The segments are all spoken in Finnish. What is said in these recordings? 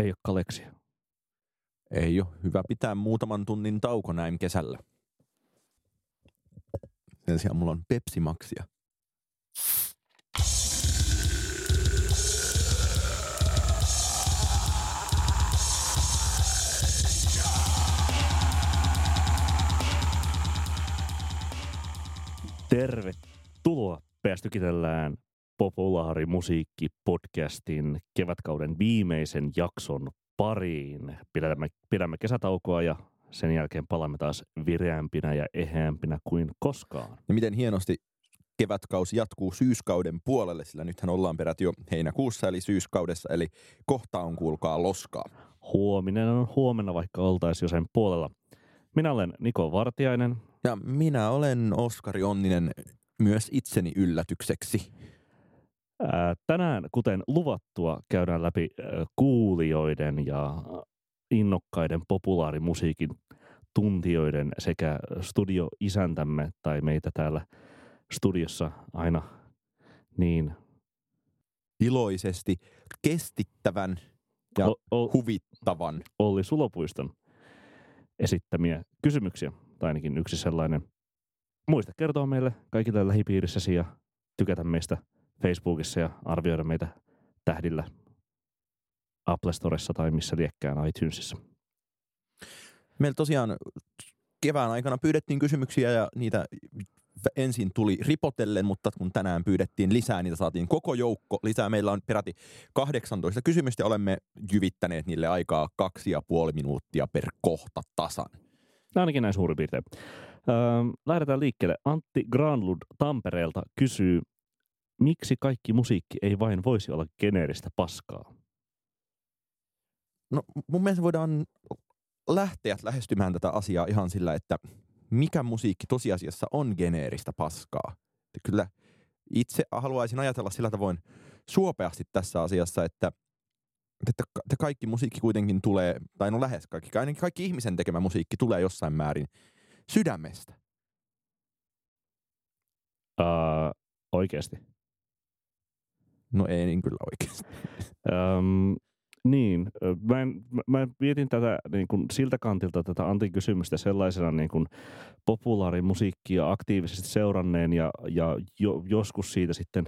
Ei ole Kaleksi. Ei ole. Hyvä pitää muutaman tunnin tauko näin kesällä. Sen sijaan mulla on Pepsi Maxia. Tervetuloa Päästykitellään populaarimusiikki-podcastin kevätkauden viimeisen jakson pariin. Pidämme, pidämme kesätaukoa ja sen jälkeen palaamme taas vireämpinä ja eheämpinä kuin koskaan. Ja miten hienosti kevätkausi jatkuu syyskauden puolelle, sillä nythän ollaan peräti jo heinäkuussa eli syyskaudessa, eli kohta on kuulkaa loskaa. Huominen on huomenna, vaikka oltaisiin jo sen puolella. Minä olen Niko Vartiainen. Ja minä olen Oskari Onninen myös itseni yllätykseksi. Ää, tänään, kuten luvattua, käydään läpi kuulijoiden ja innokkaiden populaarimusiikin tuntijoiden sekä studioisäntämme tai meitä täällä studiossa aina niin Iloisesti kestittävän ja O- o- huvittavan. Olli Sulopuiston esittämiä kysymyksiä, tai ainakin yksi sellainen. Muista kertoa meille kaikille lähipiirissäsi ja tykätä meistä Facebookissa ja arvioida meitä tähdillä Apple Storessa tai missä liekkään iTunesissa. Meillä tosiaan kevään aikana pyydettiin kysymyksiä ja niitä ensin tuli ripotellen, mutta kun tänään pyydettiin lisää, niitä saatiin koko joukko lisää. Meillä on peräti 18 kysymystä ja olemme jyvittäneet niille aikaa kaksi ja puoli minuuttia per kohta tasan. Ainakin näin suurin piirtein. Öö, lähdetään liikkeelle. Antti Granlund Tampereelta kysyy, miksi kaikki musiikki ei vain voisi olla geneeristä paskaa? No mun mielestä voidaan lähteä lähestymään tätä asiaa ihan sillä, että mikä musiikki tosiasiassa on geneeristä paskaa. Kyllä itse haluaisin ajatella sillä tavoin suopeasti tässä asiassa, että, että, että kaikki musiikki kuitenkin tulee, tai no lähes kaikki, ainakin kaikki ihmisen tekemä musiikki tulee jossain määrin sydämestä. Öö, oikeasti. No ei niin kyllä oikeasti. Öm, niin, mä, en, mä- mietin tätä niin kuin siltä kantilta tätä Antin kysymystä sellaisena niin kuin populaarimusiikkia aktiivisesti seuranneen ja, ja jo, joskus siitä sitten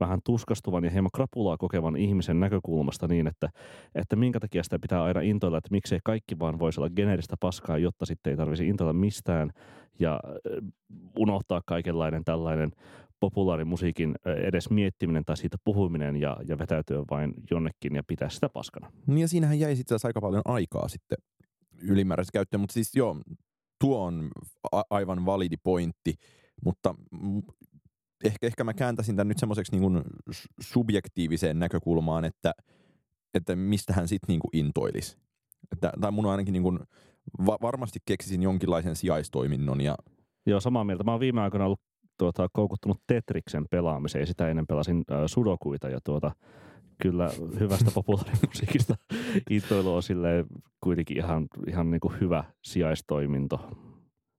vähän tuskastuvan ja hieman krapulaa kokevan ihmisen näkökulmasta niin, että, että minkä takia sitä pitää aina intoilla, että miksei kaikki vaan voisi olla geneeristä paskaa, jotta sitten ei tarvisi intoilla mistään ja unohtaa kaikenlainen tällainen populaarimusiikin edes miettiminen tai siitä puhuminen ja, ja vetäytyä vain jonnekin ja pitää sitä paskana. Niin ja siinähän jäi sitten aika paljon aikaa sitten ylimääräistä käyttöön, mutta siis joo, tuo on a- aivan validi pointti, mutta ehkä, ehkä mä kääntäisin tämän nyt semmoiseksi niin subjektiiviseen näkökulmaan, että, että mistä hän sitten niin intoilisi. Että, tai mun ainakin niin kuin, va- varmasti keksisin jonkinlaisen sijaistoiminnon ja Joo, samaa mieltä. Mä oon viime aikoina ollut tuota, koukuttunut Tetriksen pelaamiseen ja sitä ennen pelasin äh, sudokuita ja tuota, kyllä hyvästä populaarimusiikista intoilu on silleen kuitenkin ihan, ihan niin kuin hyvä sijaistoiminto.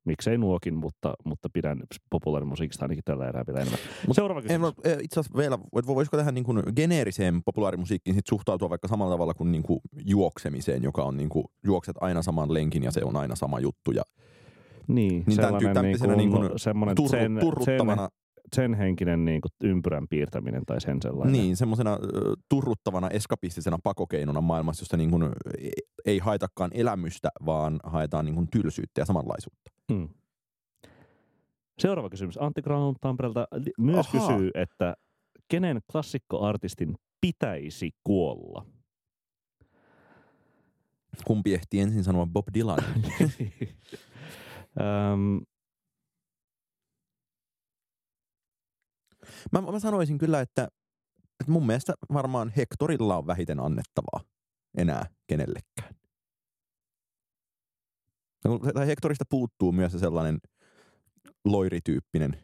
Miksei nuokin, mutta, mutta pidän populaarimusiikista ainakin tällä erää vielä enemmän. Mut Seuraava En, kysymys. eh, itse asiassa vielä, että voisiko tähän niin kuin geneeriseen populaarimusiikkiin sit suhtautua vaikka samalla tavalla kuin, niin kuin juoksemiseen, joka on niin kuin, juokset aina saman lenkin ja se on aina sama juttu. Ja Niin, Niin tämän sellainen tyyppisenä niin niin kuin, kuin semmoinen turru, sen, sen, turruttavana, sen henkinen niin kuin ympyrän piirtäminen tai sen sellainen. niin, semmoisena turruttavana eskapistisena pakokeinona maailmassa, jossa niin kuin, ei- ei haetakaan elämystä, vaan haetaan niin kuin tylsyyttä ja samanlaisuutta. Mm. Seuraava kysymys. Antti Granlund Tampereelta myös Ahaa. kysyy, että kenen klassikkoartistin pitäisi kuolla? Kumpi ehti ensin sanoa Bob Dylan? Öm, mä, mä sanoisin kyllä, että, että mun mielestä varmaan Hectorilla on vähiten annettavaa enää kenellekään. No, Tai Hectorista puuttuu myös se sellainen loirityyppinen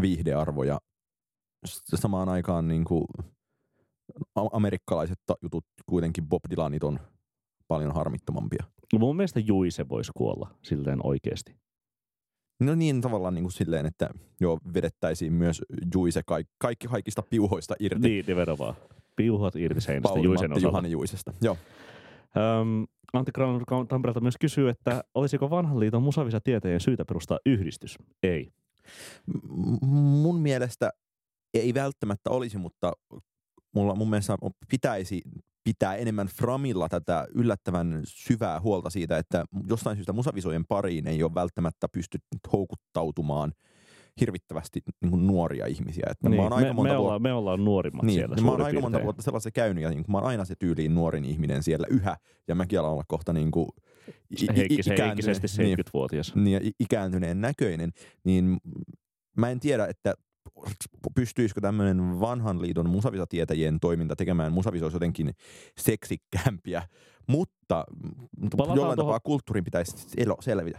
viihdearvo ja samaan aikaan niin kuin amerikkalaiset jutut kuitenkin Bob Dylanit on paljon harmittomampia. Mun mielestä Juise voisi kuolla silleen oikeasti. No niin tavallaan niin kuin silleen, että joo, vedettäisiin myös Juise kaikki, kaikki kaikista piuhoista irti. Niin, nimenomaan. piuhat irti seinästä Pauli Juisen Matti osalta. Juisesta. Joo. Öm, Antti Granlund Tampereelta myös kysyy, että olisiko vanhan liiton musavisa-tieteen syytä perustaa yhdistys? Ei. M- mun mielestä ei välttämättä olisi, mutta mulla mun mielestä pitäisi pitää enemmän Framilla tätä yllättävän syvää huolta siitä, että jostain syystä musavisojen pariin ei ole välttämättä pystytty houkuttautumaan hirvittävästi niin kuin nuoria ihmisiä. Että Niin, mä oon aika me, monta me, vuotta, ollaan, me ollaan nuorimmat niin, siellä niin mä oon aika monta vuotta sellaisen käynyt ja niin mä oon aina se tyyliin nuorin ihminen siellä yhä ja mäkin alan olla kohta niin kuin i- Heikkis, ikääntyneen- heikkisesti niin, 70-vuotias. niin, i- ikääntyneen näköinen, niin mä en tiedä, että pystyisikö tämmöinen vanhan liiton musavisatietäjien toiminta tekemään musavisoissa jotenkin seksikkäämpiä, mutta Palataan jollain tuohon- tapaa kulttuurin pitäisi elo, selvitä.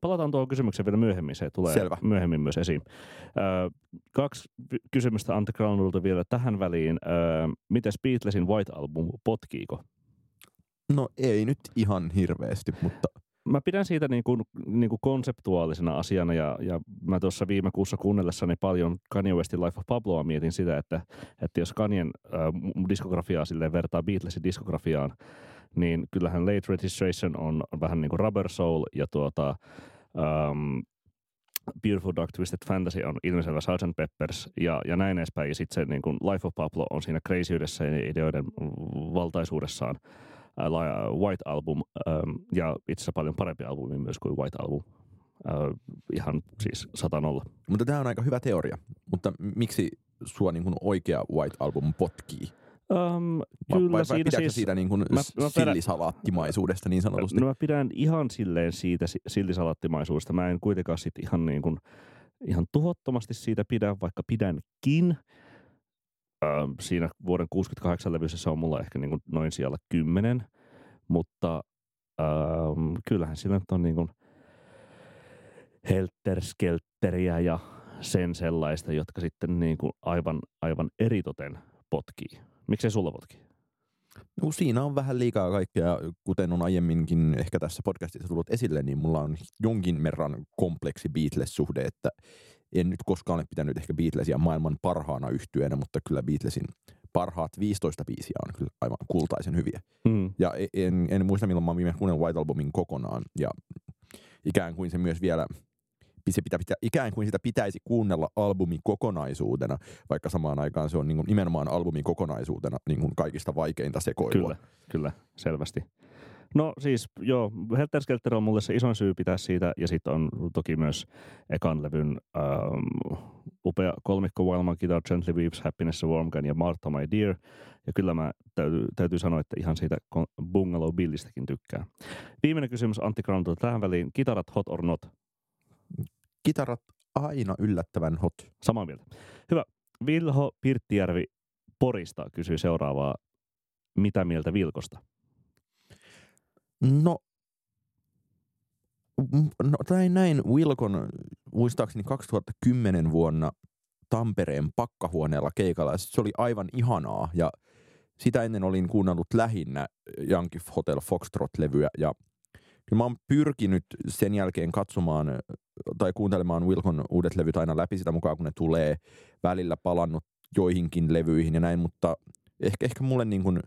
Palataan tuohon kysymykseen vielä myöhemmin, se tulee Selvä. myöhemmin myös esiin. Ö, kaksi ky- kysymystä Antti Granlundilta vielä tähän väliin. Ö, mites Beatlesin White Album, potkiiko? No ei nyt ihan hirveästi, mutta Mä pidän siitä niin kuin, niin kuin konseptuaalisena asiana ja, ja mä tuossa viime kuussa kuunnellessani paljon Kanye Westin Life of Pabloa mietin sitä, että, että jos Kanyen äh, diskografiaa silleen vertaa Beatlesin diskografiaan, niin kyllähän Late Registration on, vähän niin kuin Rubber Soul ja tuota, um, Beautiful Dark Twisted Fantasy on ilmiselvä Sgt. Peppers ja, ja näin edespäin. Ja sitten se niin kuin Life of Pablo on siinä crazyydessä ja ideoiden valtaisuudessaan White Album ähm, ja itse asiassa paljon parempi albumi myös kuin White Album. Äh, ihan siis sata nolla. Mutta tämä on aika hyvä teoria. Mutta miksi sua niin kuin oikea White Album potkii? Um, kyllä vai, vai siinä siis, siitä niin kuin mä- mä pidän- sillisalaattimaisuudesta niin sanotusti? no mä pidän ihan silleen siitä si- siltisalattimaisuudesta. Mä en kuitenkaan sit ihan niin kuin, ihan tuhottomasti siitä pidä, vaikka pidänkin. Siinä vuoden 68 levyssä se on mulla ehkä niin kuin noin siellä kymmenen, mutta ähm, kyllähän sillä nyt on niin kuin helterskeltteriä ja sen sellaista, jotka sitten niin kuin aivan, aivan eritoten potkii. Miksei sulla potkii? No, siinä on vähän liikaa kaikkea, kuten on aiemminkin ehkä tässä podcastissa tullut esille, niin mulla on jonkin verran kompleksi Beatles-suhde, että en nyt koskaan ole pitänyt ehkä Beatlesia maailman parhaana yhtyeenä, mutta kyllä Beatlesin parhaat 15 biisiä on kyllä aivan kultaisen hyviä. Mm. Ja e- en, en muista milloin mä viimeksi kuunnellut White Albumin kokonaan, ja ikään kuin se myös vielä se pitää, pitää, ikään kuin sitä pitäisi kuunnella albumin kokonaisuutena, vaikka samaan aikaan se on niin kuin nimenomaan albumin kokonaisuutena niin kuin kaikista vaikeinta sekoilua. Kyllä, kyllä, selvästi. No siis joo, Helter Skelter on mulle se isoin syy pitää siitä, ja sitten on toki myös ekan levyn ähm, upea kolmikko My Guitar Gently Weeps, Happiness Warm Gun ja Martha My Dear. Ja kyllä mä täytyy, täytyy sanoa, että ihan siitä Bungalow Billistäkin tykkään. Viimeinen kysymys Antti Granulta tähän väliin. Kitarat hot or not? Kitarat aina yllättävän hot. Samaa mieltä. Hyvä. Vilho Pirttijärvi Porista kysyy seuraavaa. Mitä mieltä Vilkosta? No, no tai näin Wilkon muistaakseni 2010 vuonna Tampereen pakkahuoneella keikalla. ja Se oli aivan ihanaa ja sitä ennen olin kuunnellut lähinnä Yankee Hotel Foxtrot-levyä ja kyllä mä oon pyrkinyt sen jälkeen katsomaan tai kuuntelemaan Wilkon uudet levyt aina läpi sitä mukaan, kun ne tulee välillä palannut joihinkin levyihin ja näin, mutta ehkä, ehkä mulle niin kuin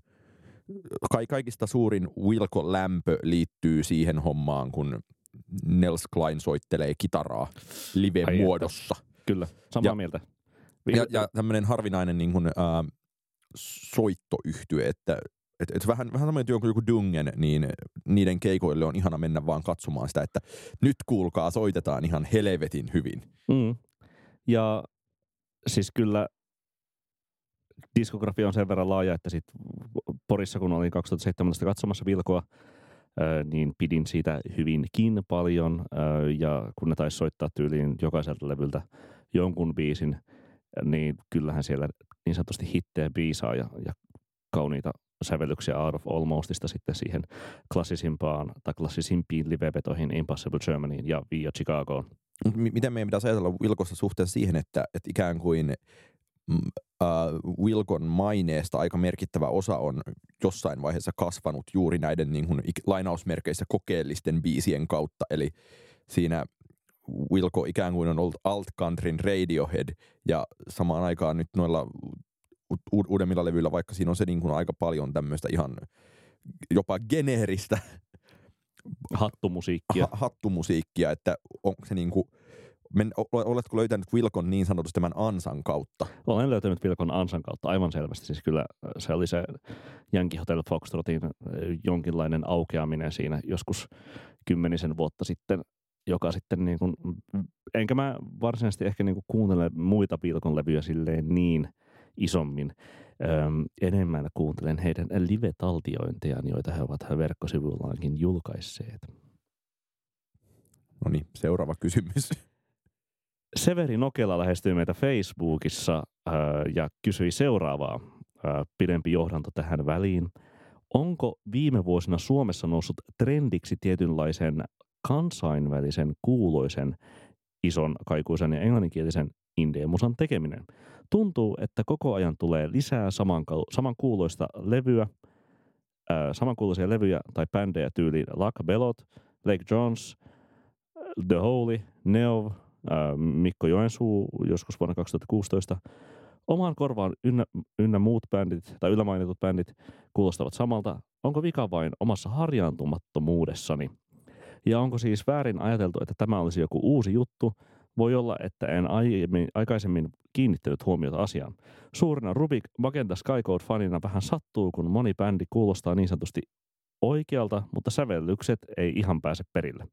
kai kaikista suurin Wilko-lämpö liittyy siihen hommaan, kun Nels Klein soittelee kitaraa live-muodossa. Kyllä, samaa Ja- mieltä. Ja, ja tämmöinen harvinainen niin kuin, ää, soittoyhtye, että et, et vähän, vähän semmoinen joku, joku Dungen, niin niiden keikoille on ihana mennä vaan katsomaan sitä, että nyt kuulkaa, soitetaan ihan helvetin hyvin. Mm. Ja siis kyllä diskografia on sen verran laaja, että sit Porissa kun olin 2017 katsomassa Vilkoa, niin pidin siitä hyvinkin paljon. Ja kun ne taisi soittaa tyyliin jokaiselta levyltä jonkun biisin, niin kyllähän siellä niin sanotusti hittejä biisaa ja, ja kauniita sävellyksiä Out of Almostista sitten siihen klassisimpaan tai klassisimpiin livevetoihin Impossible Germanyin ja Via Chicagoon. Miten meidän pitäisi ajatella Wilkossa suhteessa siihen, että, että ikään kuin äh, Wilkon maineesta aika merkittävä osa on jossain vaiheessa kasvanut juuri näiden niin kuin, lainausmerkeissä kokeellisten biisien kautta. Eli siinä Wilko ikään kuin on ollut alt countryn Radiohead ja samaan aikaan nyt noilla u- uudemmilla levyillä, vaikka siinä on se niin kuin aika paljon tämmöistä ihan jopa geneeristä Hattumusiikkia. ha- hattumusiikkia, että onko se niin kuin, men, oletko löytänyt Wilkon niin sanotusti tämän ansan kautta? Olen löytänyt Vilkon ansan kautta aivan selvästi. Siis kyllä se oli se Yankee Hotel Foxtrotin jonkinlainen aukeaminen siinä joskus kymmenisen vuotta sitten, joka sitten niin kuin, enkä mä varsinaisesti ehkä niin kuin kuuntele muita Vilkon levyjä silleen niin isommin. Öm, enemmän kuuntelen heidän live-taltiointejaan, joita he ovat verkkosivuillaankin julkaisseet. No niin, seuraava kysymys. Severi Nokela lähestyi meitä Facebookissa ää, ja kysyi seuraavaa. Ää, pidempi johdanto tähän väliin. Onko viime vuosina Suomessa noussut trendiksi tietynlaisen kansainvälisen kuuluisen ison kaikuisen ja englanninkielisen indie-musan tekeminen? Tuntuu, että koko ajan tulee lisää samankuuloista levyä, ää, samankuuloisia levyjä tai bändejä tyyliin Luck Belot, Lake Jones, The Holy, Neov, Mikko Joensuu joskus vuonna 2016. Omaan korvaan ynnä, ynnä muut bändit tai ylämainitut bändit kuulostavat samalta. Onko vika vain omassa harjaantumattomuudessani? Ja onko siis väärin ajateltu, että tämä olisi joku uusi juttu? Voi olla, että en aiemmin, aikaisemmin kiinnittänyt huomiota asiaan. Suurena Rubik Magenta Skycode-fanina vähän sattuu, kun moni bändi kuulostaa niin sanotusti oikealta, mutta sävellykset ei ihan pääse perille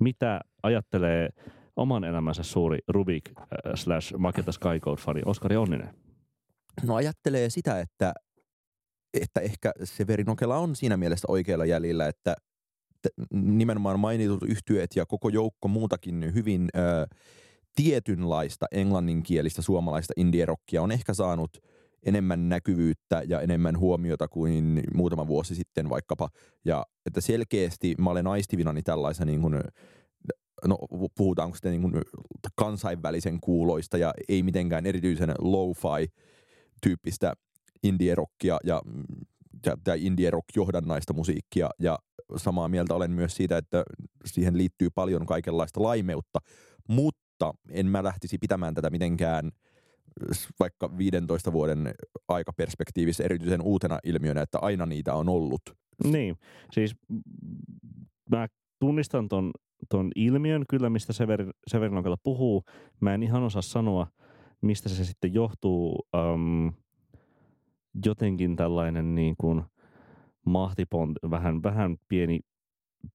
mitä ajattelee oman elämänsä suuri Rubik äh, slash Maketa Skycode-fani Oskari Onninen? No ajattelee sitä, että, että ehkä Severi Nokela on siinä mielessä oikealla jäljellä, että nimenomaan mainitut yhtyöt ja koko joukko muutakin hyvin ö, tietynlaista englanninkielistä suomalaista indie-rockia on ehkä saanut enemmän näkyvyyttä ja enemmän huomiota kuin muutama vuosi sitten vaikkapa. Ja että selkeästi mä olen aistivinani tällaisen niin kuin, no puhutaanko sitten niin kuin kansainvälisen kuuloista ja ei mitenkään erityisen lo-fi tyyppistä indie-rockia ja, ja, ja indie-rock-johdannaista musiikkia ja samaa mieltä olen myös siitä, että siihen liittyy paljon kaikenlaista laimeutta, mutta en mä lähtisi pitämään tätä mitenkään vaikka 15 vuoden aikaperspektiivissä erityisen uutena ilmiönä, että aina niitä on ollut. Niin, siis mä tunnistan ton, ton ilmiön kyllä, mistä Sever, Severinokella puhuu. Mä en ihan osaa sanoa, mistä se sitten johtuu. Um, jotenkin tällainen niin kuin mahtipont, vähän, vähän pieni,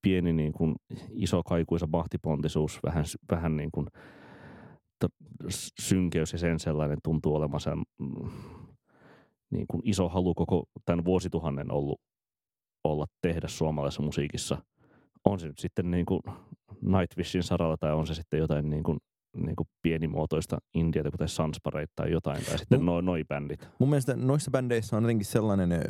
pieni niin kuin iso kaikuisa mahtipontisuus, vähän, vähän niin kuin synkeys ja sen sellainen tuntuu olemaan sen, mm, niin kuin iso halu koko tämän vuosituhannen ollut olla tehdä suomalaisessa musiikissa. On se nyt sitten niin kuin Nightwishin saralla tai on se sitten jotain niin kuin, niin kuin pienimuotoista indiata, kuten Sunspareit tai jotain, tai sitten no, noi bändit. Mun mielestä noissa bändeissä on jotenkin sellainen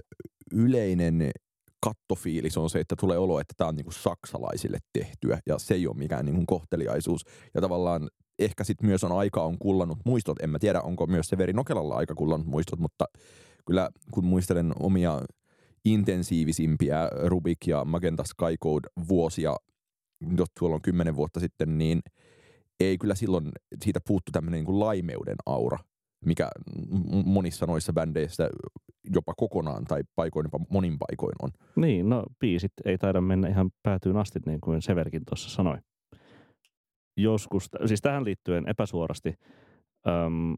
yleinen kattofiilis on se, että tulee olo, että tämä on niinku saksalaisille tehtyä ja se ei ole mikään niinku kohteliaisuus. Ja tavallaan ehkä sitten myös on aika on kullannut muistot. En mä tiedä, onko myös Severi Nokelalla aika kullannut muistot, mutta kyllä kun muistelen omia intensiivisimpiä Rubik ja Magenta Skycode vuosia, jos tuolla on kymmenen vuotta sitten, niin ei kyllä silloin siitä puuttu tämmöinen niin kuin laimeuden aura, mikä monissa noissa bändeissä jopa kokonaan tai paikoin jopa monin paikoin on. Niin, no biisit ei taida mennä ihan päätyyn asti, niin kuin Severkin tuossa sanoi. Joskus, siis tähän liittyen epäsuorasti äm,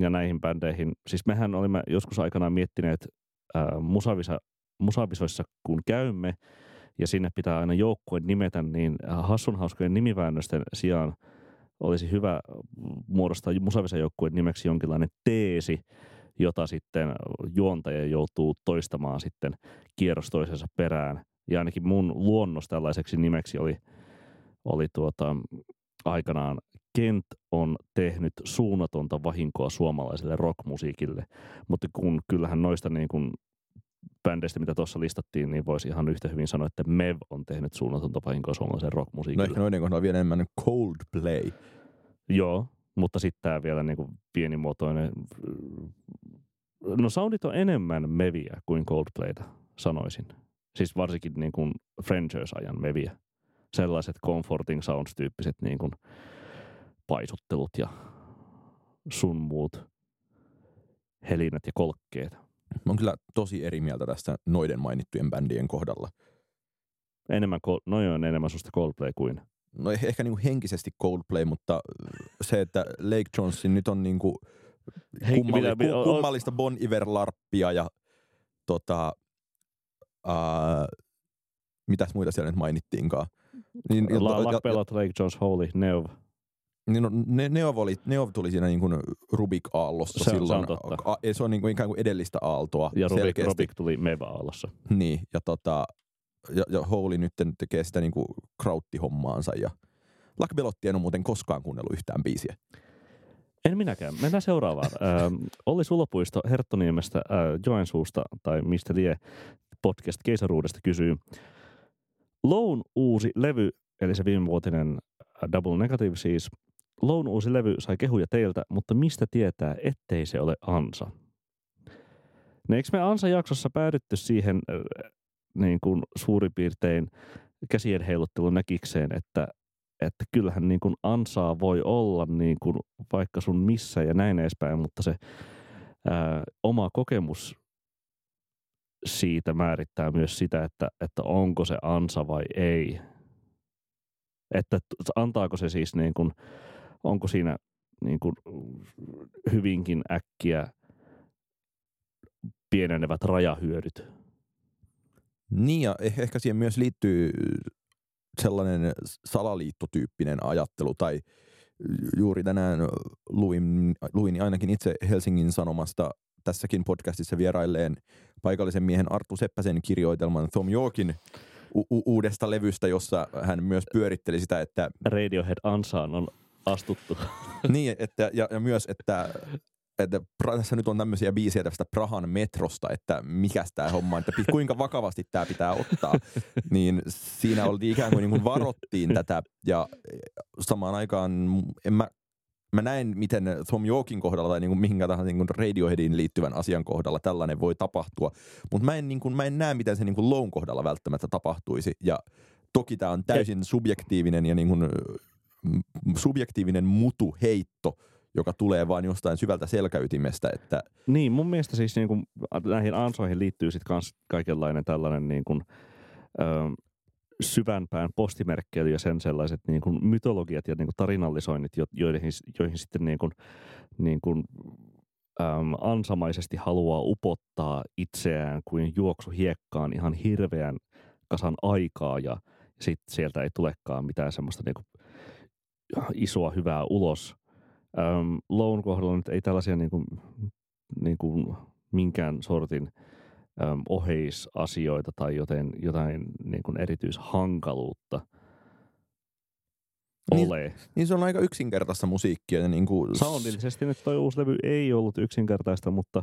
ja näihin bändeihin, siis mehän olimme joskus aikanaan miettineet äh, musavisa musavisoissa kun käymme, ja sinne pitää aina joukkueen nimetä, niin hassunhauskojen nimiväännösten sijaan olisi hyvä muodostaa musavisa joukkueen nimeksi jonkinlainen teesi, jota sitten juontaja joutuu toistamaan sitten kierros toisensa perään. Ja ainakin mun luonnos tällaiseksi nimeksi oli, oli tuota, aikanaan Kent on tehnyt suunnatonta vahinkoa suomalaiselle rockmusiikille, mutta kun kyllähän noista niin kuin bändeistä, mitä tuossa listattiin, niin voisi ihan yhtä hyvin sanoa, että Mev on tehnyt suunnatonta vahinkoa suomalaisen rockmusiikille. No ehkä noiden kohdalla vielä enemmän Coldplay. Joo, mutta sitten tämä vielä niin kuin pienimuotoinen. No soundit on enemmän Meviä kuin Coldplayta, sanoisin. Siis varsinkin niin kuin Frangers-ajan Meviä. Sellaiset comforting sounds-tyyppiset niin kuin paisuttelut ja sun muut helinät ja kolkkeet. Mä oon kyllä tosi eri mieltä tästä noiden mainittujen bändien kohdalla. Enemmän, Col- no joo, enemmän susta Coldplay kuin. No eh- ehkä niinku henkisesti Coldplay, mutta se, että Lake Johnson nyt on niinku Hei, kummalli, mitä- ku, o- o- kummallista Bon Iver-larppia ja tota, ää, mitäs muita siellä nyt mainittiinkaan. Niin, La, ja- Lakpelot, Lake Jones, Holy, Neuv. Niin no, ne, Neov, oli, Neov tuli siinä niin kuin Rubik-aallossa Se on- se silloin. on totta. A, se on niin kuin ikään kuin edellistä aaltoa Ja Rubik, selkeästi. Rubik tuli Meva-aallossa. Niin, ja, tota, ja, ja Holy nyt tekee sitä niin kuin krauttihommaansa. Ja Lakbelotti en ole muuten koskaan kuunnellut yhtään biisiä. En minäkään. Mennään seuraavaan. Ähm, Olli Sulopuisto Herttoniemestä, äh, Joensuusta tai mistä lie podcast Keisaruudesta kysyy. Loun uusi levy, eli se viimevuotinen äh, Double Negative siis. Loun uusi levy sai kehuja teiltä, mutta mistä tietää, ettei se ole ansa? No eikö me ansa-jaksossa päädytty siihen niin kuin suurin piirtein käsien heiluttelun näkikseen, että että kyllähän niin kuin ansaa voi olla niin kuin vaikka sun missä ja näin edespäin, mutta se ää, oma kokemus siitä määrittää myös sitä, että, että onko se ansa vai ei. Että antaako se siis niin kuin, onko siinä niin kuin hyvinkin äkkiä pienenevät rajahyödyt. Niin, ja eh- ehkä siihen myös liittyy sellainen salaliittotyyppinen ajattelu, tai juuri tänään luin, luin ainakin itse Helsingin Sanomasta tässäkin podcastissa vierailleen paikallisen miehen Arttu Seppäsen kirjoitelman Tom Yorkin u- u- uudesta levystä, jossa hän myös pyöritteli sitä, että Radiohead ansaan on astuttu. niin, että, ja, ja myös, että, että tässä nyt on tämmöisiä biisejä tästä Prahan metrosta, että mikäs tämä homma, että kuinka vakavasti tämä pitää ottaa, niin siinä oltiin ikään kuin, niin kuin varottiin tätä ja samaan aikaan en mä, mä näen, miten Tom Yorkin kohdalla tai niin kuin mihinkä tahansa niin kuin Radioheadin liittyvän asian kohdalla tällainen voi tapahtua, mutta mä en, niin kuin, mä en näe, miten se niin kuin Lown kohdalla välttämättä tapahtuisi. Ja toki tämä on täysin subjektiivinen ja niin kuin, subjektiivinen mutu heitto, joka tulee vain jostain syvältä selkäytimestä, että Niin, mun mielestä siis niin kuin, näihin ansoihin liittyy sitten kaikenlainen tällainen niin kuin, ö, syvänpään postimerkkeily ja sen sellaiset niin kuin mytologiat ja niin kuin tarinallisoinnit, jo- joihin, joihin sitten niin kuin, niin kuin, äm, ansamaisesti haluaa upottaa itseään kuin juoksu hiekkaan ihan hirveän kasan aikaa ja sitten sieltä ei tulekaan mitään semmoista niin isoa hyvää ulos. Äm, Loun kohdalla nyt ei tällaisia niin kuin, niin kuin minkään sortin äm, oheisasioita tai joten, jotain niin kuin erityishankaluutta Niin, ole. niin se on aika yksinkertaista musiikkia. Ja niin kuin, Soundillisesti nyt toi uusi levy ei ollut yksinkertaista, mutta,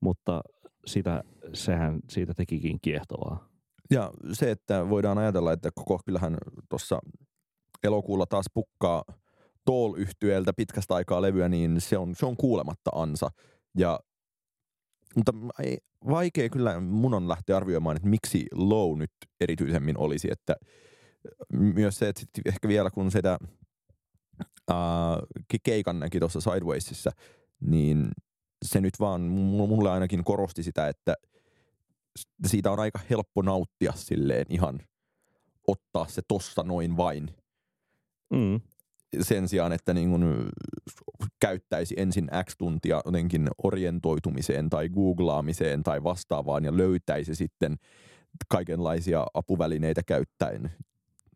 mutta sitä, sehän siitä tekikin kiehtovaa. Ja se, että voidaan ajatella, että koko kyllähän tuossa elokuulla taas pukkaa tool yhtyeeltä pitkästä aikaa levyä, niin se on, se on kuulematta ansa. Ja, mutta ei, vaikea kyllä mun on lähteä arvioimaan, että miksi Low nyt erityisemmin olisi. Että myös se, että ehkä vielä kun sitä ää, keikan näki tuossa Sidewaysissa, niin se nyt vaan mulle ainakin korosti sitä, että siitä on aika helppo nauttia silleen ihan ottaa se tossa noin vain Mm. sen sijaan, että niin kun käyttäisi ensin X tuntia jotenkin orientoitumiseen tai googlaamiseen tai vastaavaan ja löytäisi sitten kaikenlaisia apuvälineitä käyttäen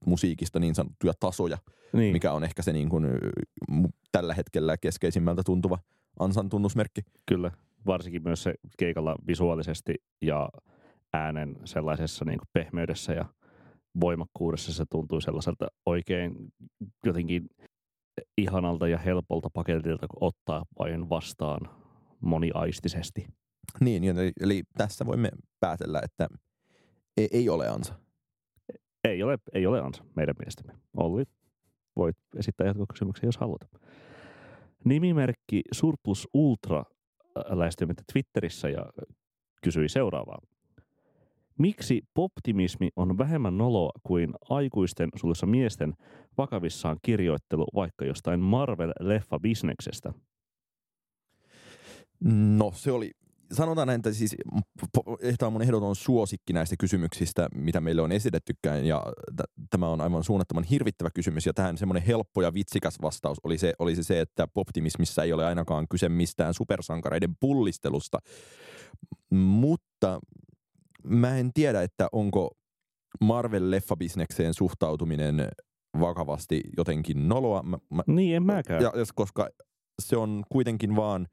musiikista niin sanottuja tasoja, Niin. mikä on ehkä se niin kun, mu- tällä hetkellä keskeisimmältä tuntuva ansan tunnusmerkki. Kyllä, varsinkin myös se keikalla visuaalisesti ja äänen sellaisessa niin kuin pehmeydessä ja voimakkuudessa se tuntui sellaiselta oikein jotenkin ihanalta ja helpolta paketilta kun ottaa vain vastaan moniaistisesti. Niin, eli, eli tässä voimme päätellä, että ei, ei ole ansa. Ei ole, ei ole ansa meidän mielestämme. Olli, voit esittää jatkokysymyksen, jos haluat. Nimimerkki Surplus Ultra äh, lähestyi meitä Twitterissä ja kysyi seuraavaa. Miksi poptimismi on vähemmän noloa kuin aikuisten, sulussa miesten, vakavissaan kirjoittelu vaikka jostain Marvel-leffa-bisneksestä? No se oli, sanotaan näin, että siis tämä on mun ehdoton suosikki näistä kysymyksistä, mitä meille on esitettykään, ja t- tämä on aivan suunnattoman hirvittävä kysymys, ja tähän semmoinen helppo ja vitsikäs vastaus oli se, oli se, että poptimismissa ei ole ainakaan kyse mistään supersankareiden pullistelusta, mutta mä en tiedä, että onko Marvel-leffabisnekseen suhtautuminen vakavasti jotenkin noloa. Mä, mä, niin, en mäkään. Ja, koska se on kuitenkin vaan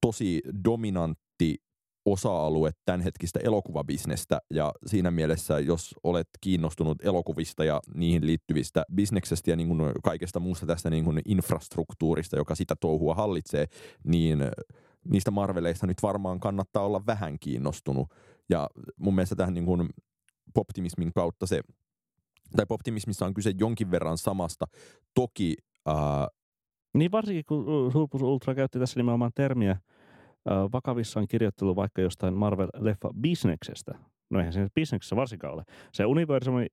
tosi dominantti osa-alue tämänhetkistä elokuvabisnestä ja siinä mielessä, jos olet kiinnostunut elokuvista ja niihin liittyvistä bisneksestä ja niin kuin kaikesta muusta tästä niin kuin infrastruktuurista, joka sitä touhua hallitsee, niin niistä Marveleista nyt varmaan kannattaa olla vähän kiinnostunut. Ja mun mielestä tähän niin kuin poptimismin kautta se, tai poptimismissa on kyse jonkin verran samasta. Toki ää, niin varsinkin kun Surplus Ultra käytti tässä nimenomaan termiä äh, vakavissaan kirjoittelu vaikka jostain Marvel-leffa-bisneksestä. No eihän se bisneksessä varsinkaan ole. Se universumi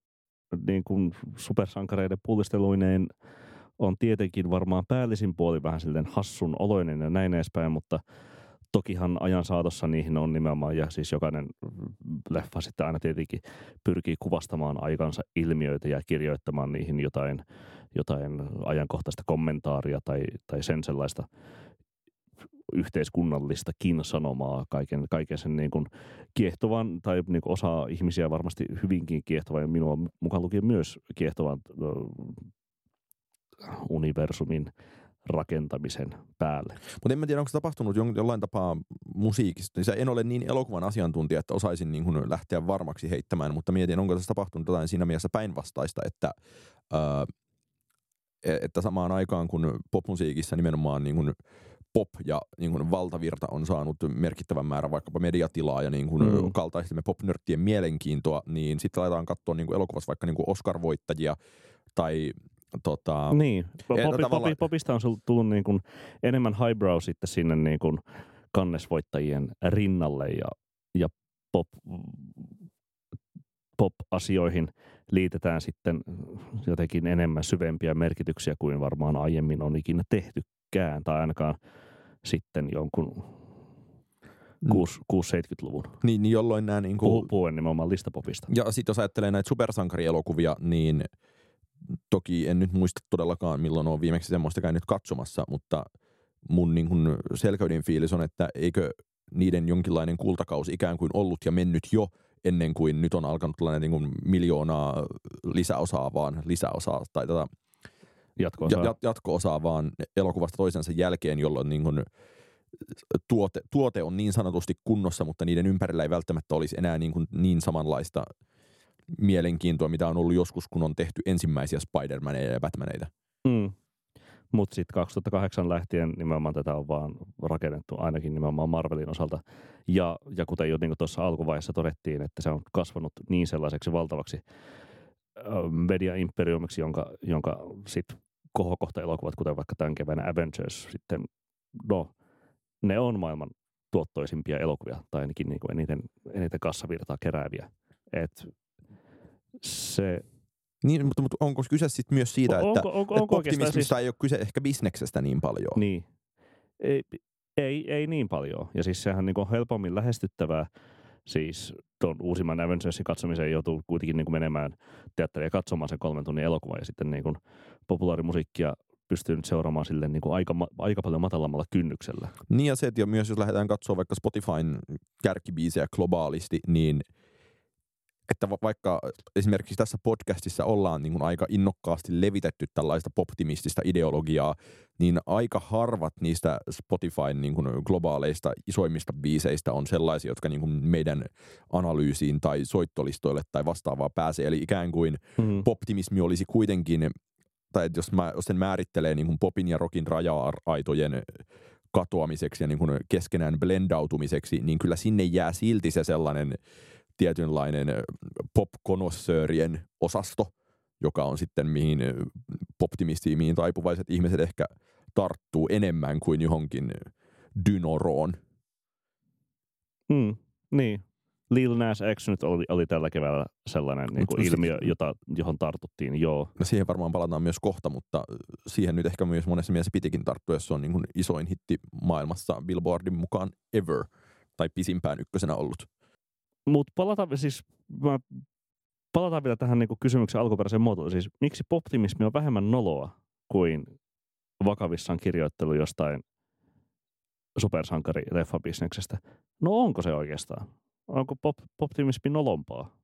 niin kuin supersankareiden pullisteluineen on tietenkin varmaan päällisin puoli vähän silleen hassun oloinen ja näin edespäin, mutta tokihan ajan saatossa niihin on nimenomaan, ja siis jokainen leffa sitten aina tietenkin pyrkii kuvastamaan aikansa ilmiöitä ja kirjoittamaan niihin jotain jotain ajankohtaista kommentaaria tai, tai sen sellaista yhteiskunnallistakin sanomaa kaiken, kaiken sen niin kuin kiehtovan, tai niin kuin osa ihmisiä varmasti hyvinkin kiehtovan, ja minua mukaan lukien myös kiehtovan universumin rakentamisen päälle. Mutta en mä tiedä, onko se tapahtunut jollain tapaa musiikista. Niin en ole niin elokuvan asiantuntija, että osaisin niin kuin lähteä varmaksi heittämään, mutta mietin, onko tässä tapahtunut jotain siinä mielessä päinvastaista, että öö, E, että samaan aikaan kun popmusiikissa nimenomaan niin kuin pop ja niin kuin valtavirta on saanut merkittävän määrän vaikkapa mediatilaa ja niin kuin mm. kaltaistemme popnörttien mielenkiintoa, niin sitten aletaan katsoa niin kuin elokuvassa vaikka niin kuin Oscar-voittajia tai Tota, niin, popi, tavalla... popi, popista on tullut niin kuin enemmän highbrow sitten sinne niin kuin kannesvoittajien rinnalle ja, ja pop pop-asioihin liitetään sitten jotenkin enemmän syvempiä merkityksiä kuin varmaan aiemmin on ikinä tehtykään, tai ainakaan sitten jonkun 6-70-luvun. Mm. Niin, niin jolloin nämä... Niin kuin... Puhuen nimenomaan listapopista. Ja sitten jos ajattelee näitä supersankarielokuvia, niin toki en nyt muista todellakaan, milloin on viimeksi semmoista käynyt katsomassa, mutta mun niin kuin selkeyden fiilis on, että eikö niiden jonkinlainen kultakausi ikään kuin ollut ja mennyt jo – ennen kuin nyt on alkanut tällainen niin kuin miljoonaa lisäosaa vaan lisäosaa tai tätä jatko-osaa. Ja, jatko-osaa vaan elokuvasta toisensa jälkeen, jolloin niin kuin tuote, tuote on niin sanotusti kunnossa, mutta niiden ympärillä ei välttämättä olisi enää niin, kuin niin samanlaista mielenkiintoa, mitä on ollut joskus, kun on tehty ensimmäisiä Spider-Maneja ja Batmaneita. Mm. Mutta sitten 2008 lähtien nimenomaan tätä on vaan rakennettu ainakin nimenomaan Marvelin osalta. Ja, ja kuten jo niin tuossa alkuvaiheessa todettiin, että se on kasvanut niin sellaiseksi valtavaksi media-imperiumiksi, jonka, jonka sitten kohokohta-elokuvat, kuten vaikka tämän kevään Avengers, sitten no, ne on maailman tuottoisimpia elokuvia, tai ainakin niin kuin eniten, eniten kassavirtaa kerääviä. Et se niin, mutta, mutta onko kyse sitten myös siitä, onko, että, onko, onko että optimismissa siis... ei ole kyse ehkä bisneksestä niin paljon? Niin. Ei, ei, ei niin paljon. Ja siis sehän niin on helpommin lähestyttävää. Siis tuon uusimman Avengersin katsomiseen joutuu kuitenkin niin kuin menemään teatteria katsomaan sen kolmen tunnin elokuvan ja sitten niin kuin populaarimusiikkia pystyy nyt seuraamaan sille niin kuin aika, aika paljon matalammalla kynnyksellä. Niin ja se, että myös jos lähdetään katsoa vaikka Spotifyn kärkibiisejä globaalisti, niin – että vaikka esimerkiksi tässä podcastissa ollaan niin kuin aika innokkaasti levitetty tällaista poptimistista ideologiaa, niin aika harvat niistä Spotifyn niin kuin globaaleista isoimmista biiseistä on sellaisia, jotka niin kuin meidän analyysiin tai soittolistoille tai vastaavaa pääsee. Eli ikään kuin mm. poptimismi olisi kuitenkin, tai jos, mä, jos sen määrittelee niin kuin popin ja rockin raja-aitojen katoamiseksi ja niin kuin keskenään blendautumiseksi, niin kyllä sinne jää silti se sellainen – tietynlainen pop osasto, joka on sitten mihin poptimistiin, mihin taipuvaiset ihmiset ehkä tarttuu enemmän kuin johonkin dynoroon. Mm, niin. Lil Nas X nyt oli, oli tällä keväällä sellainen niin kuin ilmiö, jota, johon tartuttiin, joo. No siihen varmaan palataan myös kohta, mutta siihen nyt ehkä myös monessa mielessä pitikin tarttua, jos se on niin kuin isoin hitti maailmassa Billboardin mukaan ever, tai pisimpään ykkösenä ollut. Mutta palataan, siis, mä, palataan vielä tähän niin kuin kysymyksen alkuperäiseen muotoon. Siis miksi poptimismi on vähemmän noloa kuin vakavissaan kirjoittelu jostain supersankari-leffabisneksestä? No onko se oikeastaan? Onko pop, poptimismi nolompaa?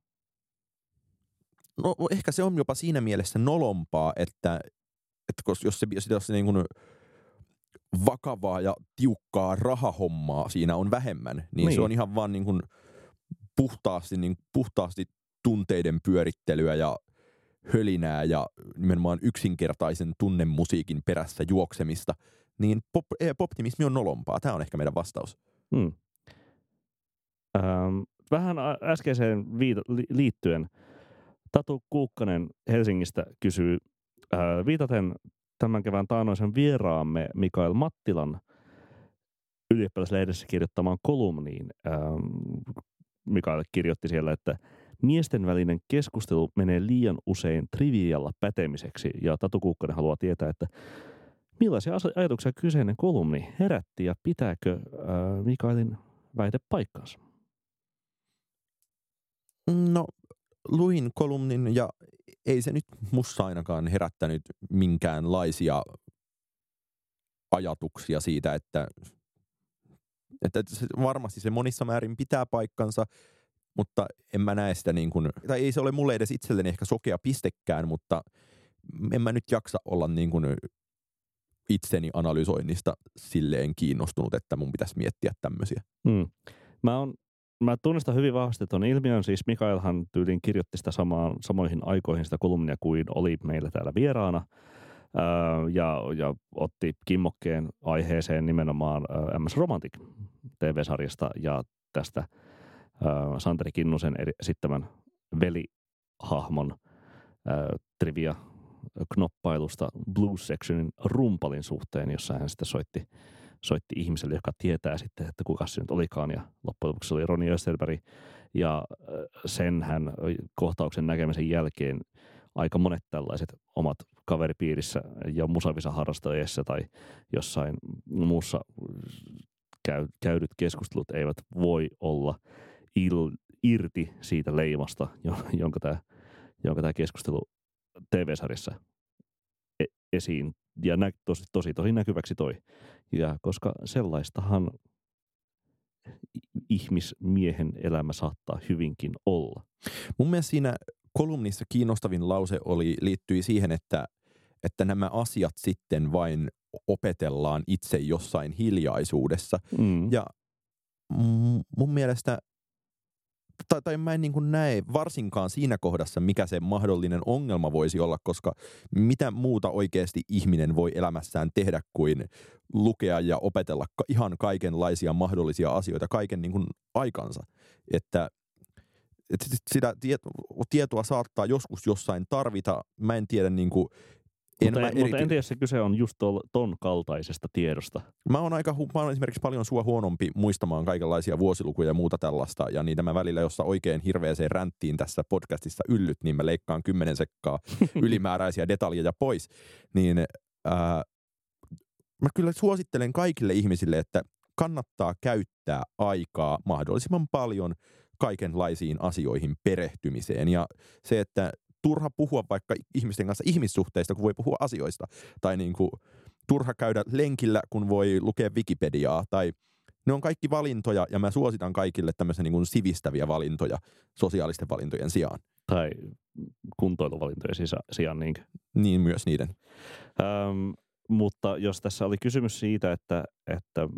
No ehkä se on jopa siinä mielessä nolompaa, että, että jos se, jos se, jos se niin kuin vakavaa ja tiukkaa rahahommaa siinä on vähemmän, niin, niin. se on ihan vaan niin kuin puhtaasti, niin puhtaasti tunteiden pyörittelyä ja hölinää ja nimenomaan yksinkertaisen tunnemusiikin perässä juoksemista, niin pop, eh, poptimismi on nolompaa. Tämä on ehkä meidän vastaus. Hmm. Ähm, vähän äskeiseen viita- li- liittyen. Tatu Kuukkanen Helsingistä kysyy, äh, viitaten tämän kevään taanoisen vieraamme Mikael Mattilan ylioppilaslehdessä kirjoittamaan kolumniin. Ähm, Mikael kirjoitti siellä, että miesten välinen keskustelu menee liian usein trivialla pätemiseksi. Ja Tatu Kuukkanen haluaa tietää, että millaisia ajatuksia kyseinen kolumni herätti ja pitääkö äh, Mikaelin väite paikkaansa? No, luin kolumnin ja ei se nyt musta ainakaan herättänyt minkäänlaisia ajatuksia siitä, että, että varmasti se monissa määrin pitää paikkansa, mutta en mä näe sitä niin kuin, tai ei se ole mulle edes itselleni ehkä sokea pistekään, mutta en mä nyt jaksa olla niin kuin itseni analysoinnista silleen kiinnostunut, että mun pitäisi miettiä tämmöisiä. Hmm. Mä, on, mä tunnistan hyvin vahvasti tuon ilmiön. Siis Mikaelhan tyyliin kirjoitti sitä samaan, samoihin aikoihin sitä kolumnia kuin oli meillä täällä vieraana. Ja, ja otti kimmokkeen aiheeseen nimenomaan MS Romantic TV-sarjasta ja tästä Santeri Kinnusen esittämän velihahmon trivia knoppailusta Blues Sectionin rumpalin suhteen, jossa hän sitten soitti, soitti ihmiselle, joka tietää sitten, että kuka se nyt olikaan. Ja loppujen lopuksi oli Roni Österberg. Ja sen hän kohtauksen näkemisen jälkeen aika monet tällaiset omat kaveripiirissä ja musavisa harrastajissa tai jossain muussa käy, käydyt keskustelut eivät voi olla il, irti siitä leimasta, jo- jonka tämä jonka tämä keskustelu TV-sarjassa e- esiin ja nä- tosi, tosi, tosi näkyväksi toi. Ja koska sellaistahan ihmismiehen elämä saattaa hyvinkin olla. Mun mielestä siinä kolumnissa kiinnostavin lause oli, liittyi siihen, että, että nämä asiat sitten vain opetellaan itse jossain hiljaisuudessa. Mm. Ja mun mielestä, tai, tai mä en niin kuin näe varsinkaan siinä kohdassa, mikä se mahdollinen ongelma voisi olla, koska mitä muuta oikeasti ihminen voi elämässään tehdä kuin lukea ja opetella ihan kaikenlaisia mahdollisia asioita kaiken niin kuin aikansa. Että että sit- sitä tiet- tietoa saattaa joskus jossain tarvita. Mä en tiedä niin kuin, mutta, mä, en, mutta erity- en tiedä, jos se kyse on just tol, ton kaltaisesta tiedosta. Mä oon aika, mä oon esimerkiksi paljon sua huonompi muistamaan kaikenlaisia vuosilukuja ja muuta tällaista, ja niitä mä välillä, jossa oikein hirveäseen ränttiin tässä podcastissa yllyt, niin mä leikkaan kymmenen sekkaa ylimääräisiä detaljeja pois. Niin ää, mä kyllä suosittelen kaikille ihmisille, että kannattaa käyttää aikaa mahdollisimman paljon kaikenlaisiin asioihin perehtymiseen. Ja se, että turha puhua vaikka ihmisten kanssa ihmissuhteista, kun voi puhua asioista. Tai niin kuin, turha käydä lenkillä, kun voi lukea Wikipediaa. Tai ne on kaikki valintoja, ja mä suositan kaikille tämmöisiä niin kuin sivistäviä valintoja sosiaalisten valintojen sijaan. Tai kuntoiluvalintojen sijaan niin Niin myös niiden. Öm, mutta jos tässä oli kysymys siitä, että, että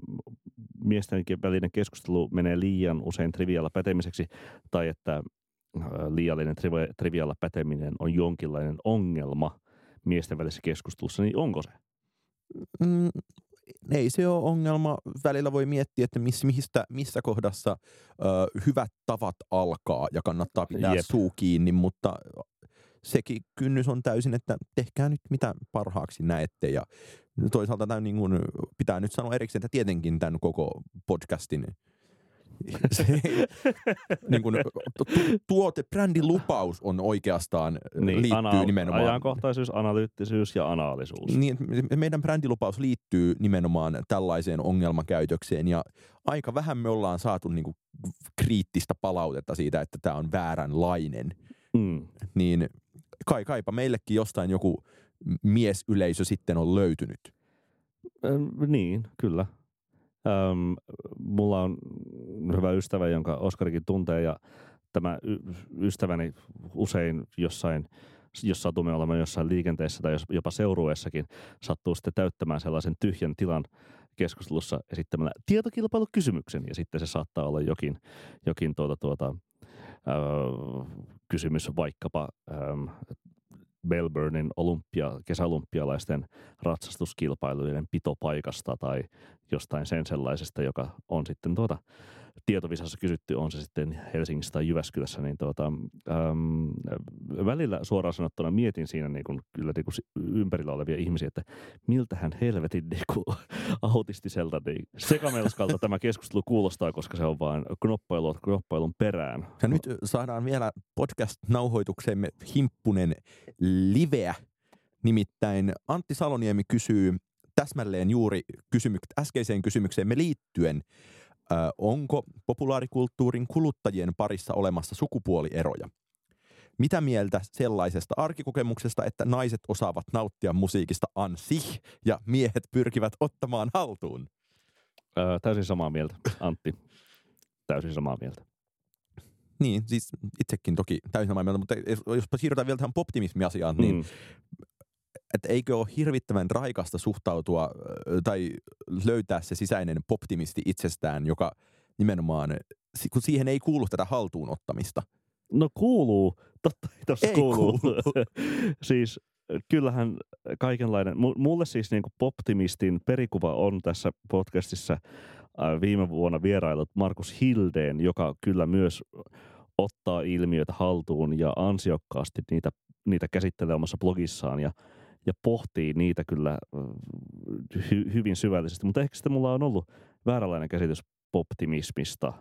miesten välinen keskustelu menee liian usein trivialla pätemiseksi, tai että liiallinen trivi- trivialla päteminen on jonkinlainen ongelma miesten välisessä keskustelussa, niin onko se? Mm, ei se ole ongelma. Välillä voi miettiä, että miss, mistä, missä kohdassa ö, hyvät tavat alkaa ja kannattaa pitää Jep. Suu kiinni, mutta sekin kynnys on täysin, että tehkää nyt mitä parhaaksi näette. Ja toisaalta tämän niin kuin pitää nyt sanoa erikseen, että tietenkin tämän koko podcastin se, niin kuin, tu- tuote, brändilupaus on oikeastaan, niin, liittyy ana- nimenomaan. Ajankohtaisuus, analyyttisyys ja analisuus. Niin, me- meidän brändilupaus liittyy nimenomaan tällaiseen ongelmakäytökseen ja aika vähän me ollaan saatu niin kuin kriittistä palautetta siitä, että tämä on vääränlainen. Mm. Niin kai kaipa meillekin jostain joku miesyleisö sitten on löytynyt. Ähm, Niin, kyllä. Öm, mulla on hyvä ystävä, jonka Oskarikin tuntee ja tämä y- ystäväni usein jossain, jos satumme olemaan jossain liikenteessä tai jopa seurueessakin, sattuu sitten täyttämään sellaisen tyhjän tilan keskustelussa esittämällä tietokilpailukysymyksen. Ja sitten se saattaa olla jokin, jokin tuota, tuota, öö, kysymys vaikkapa öö, Melbournein olympia, kesäolympialaisten ratsastuskilpailujen pitopaikasta tai jostain sen sellaisesta, joka on sitten tuota, tietovisassa kysytty, on se sitten Helsingissä tai Jyväskylässä, niin tuota, äm, välillä suoraan sanottuna mietin siinä niin kuin, kyllä niin kuin ympärillä olevia ihmisiä, että miltähän helvetin niin kuin, autistiselta niin sekamelskalta tämä keskustelu kuulostaa, koska se on vain knoppailua knoppailun perään. Ja nyt saadaan vielä podcast-nauhoitukseemme himppunen liveä. Nimittäin Antti Saloniemi kysyy täsmälleen juuri kysymyk- äskeiseen kysymykseemme liittyen, ö, onko populaarikulttuurin kuluttajien parissa olemassa sukupuolieroja? Mitä mieltä sellaisesta arkikokemuksesta, että naiset osaavat nauttia musiikista ansih ja miehet pyrkivät ottamaan haltuun? Ää, täysin samaa mieltä, Antti. Täysin samaa mieltä. Niin, siis itsekin toki täysin samaa mieltä, mutta jos- jospa siirrytään vielä tähän optimismiasiaan, niin Mm. Että eikö ole hirvittävän raikasta suhtautua tai löytää se sisäinen optimisti itsestään, joka nimenomaan, kun siihen ei kuulu tätä haltuun ottamista. No kuuluu, totta Ei kuuluu. kuulu. siis kyllähän kaikenlainen, mu- mulle siis niin optimistin perikuva on tässä podcastissa viime vuonna vierailut Markus Hildeen, joka kyllä myös ottaa ilmiöitä haltuun ja ansiokkaasti niitä, niitä käsittelee omassa blogissaan ja, ja pohtii niitä kyllä äh, hy, hyvin syvällisesti. Mutta ehkä sitten mulla on ollut vääränlainen käsitys optimismista.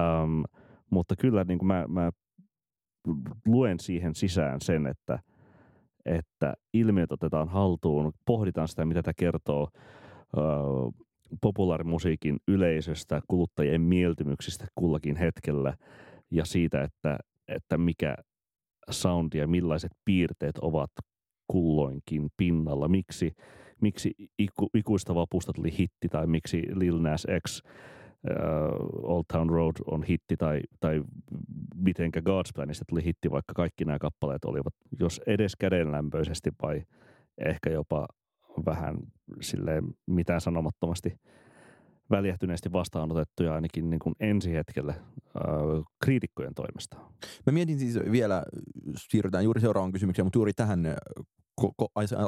Ähm, mutta kyllä niin kuin mä, mä luen siihen sisään sen, että, että ilmiöt otetaan haltuun, pohditaan sitä, mitä tämä kertoo ö, populaarimusiikin yleisöstä, kuluttajien mieltymyksistä kullakin hetkellä ja siitä, että, että mikä soundi ja millaiset piirteet ovat kulloinkin pinnalla. Miksi, miksi iku, ikuista vapusta tuli hitti tai miksi Lil Nas X uh, Old Town Road on hitti tai, tai mitenkä God's Planista tuli hitti, vaikka kaikki nämä kappaleet olivat, jos edes kädenlämpöisesti vai ehkä jopa vähän silleen mitään sanomattomasti väljähtyneesti vastaanotettuja ainakin niin kuin ensi hetkelle äh, kriitikkojen toimesta. Mä mietin siis vielä, siirrytään juuri seuraavaan kysymykseen, mutta juuri tähän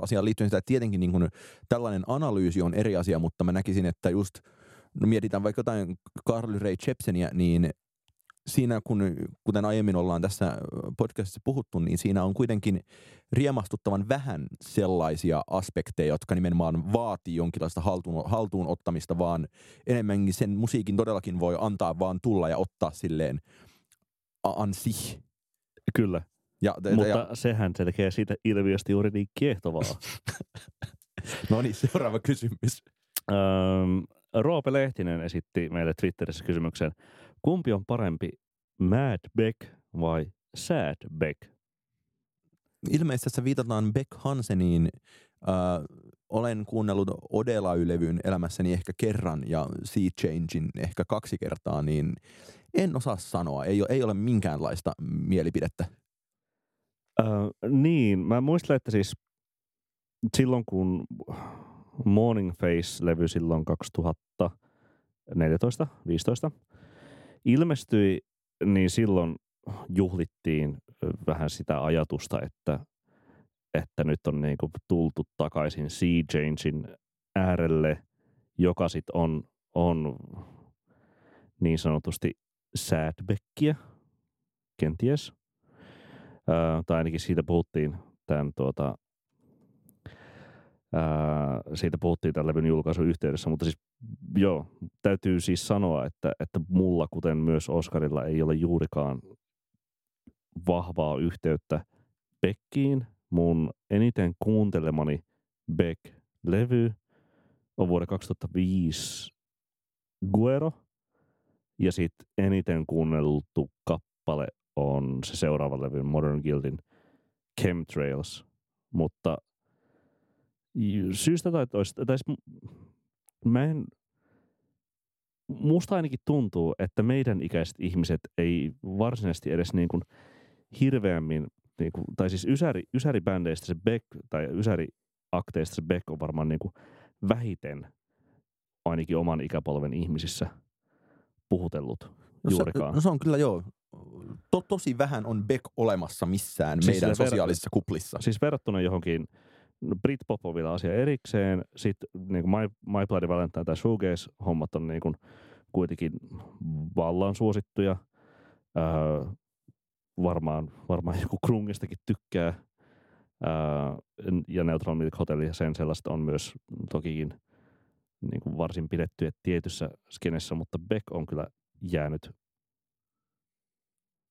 asiaan liittyen sitä, että tietenkin niin kuin tällainen analyysi on eri asia, mutta mä näkisin, että just, no mietitään vaikka jotain Carly Rae Jepseniä, niin siinä, kun, kuten aiemmin ollaan tässä podcastissa puhuttu, niin siinä on kuitenkin riemastuttavan vähän sellaisia aspekteja, jotka nimenomaan vaatii jonkinlaista haltuun, haltuun ottamista, vaan enemmänkin sen musiikin todellakin voi antaa vaan tulla ja ottaa silleen ansi. Kyllä, Ja, ja, mutta ja, sehän se tekee siitä ilmiöstä juuri niin kiehtovaa. no niin, seuraava kysymys. Öm, Roope Lehtinen esitti meille Twitterissä kysymyksen, kumpi on parempi, Mad Beck vai Sad Beck? Ilmeisesti tässä viitataan Beck Hanseniin. Äh, olen kuunnellut Odelay-levyn elämässäni ehkä kerran ja Sea Changein ehkä kaksi kertaa, niin en osaa sanoa. Ei, ole- ei ole minkäänlaista mielipidettä. Öö, niin, mä muistelen, että siis silloin kun Morning Face-levy silloin 2014-15 ilmestyi, niin silloin juhlittiin vähän sitä ajatusta, että, että nyt on niinku tultu takaisin Sea Changein äärelle, joka sit on, on niin sanotusti sadbackia, kenties. Ää, tai ainakin siitä puhuttiin tämän tuota, ää, siitä puhuttiin tämän levyn julkaisun yhteydessä, mutta siis joo, täytyy siis sanoa, että, että mulla, kuten myös Oskarilla, ei ole juurikaan vahvaa yhteyttä Beckiin. Mun eniten kuuntelemani Beck-levy on vuoden 2005 Guero. Ja sitten eniten kuunneltu kappale on se seuraava levy Modern Guildin Chemtrails. Mutta syystä tai toista, tai mä en, musta ainakin tuntuu, että meidän ikäiset ihmiset ei varsinaisesti edes niin kuin hirveämmin, niin kuin, tai siis ysäri, ysäribändeistä se Beck, tai ysäriakteista se Beck on varmaan niin kuin vähiten ainakin oman ikäpolven ihmisissä puhutellut no juurikaan. Se, no se on kyllä joo. To, tosi vähän on Beck olemassa missään siis meidän sosiaalisissa kuplissa. Siis verrattuna johonkin Britpop on vielä asia erikseen. Sitten niin kuin My, My Bloody Valentine tai Shoegaze-hommat on niin kuin kuitenkin vallan suosittuja. Öö, varmaan, varmaan joku Krungistakin tykkää. Öö, ja Neutral Milk Hotel ja sen sellaista on myös tokikin niin kuin varsin pidettyä tietyssä skenessä, mutta Beck on kyllä jäänyt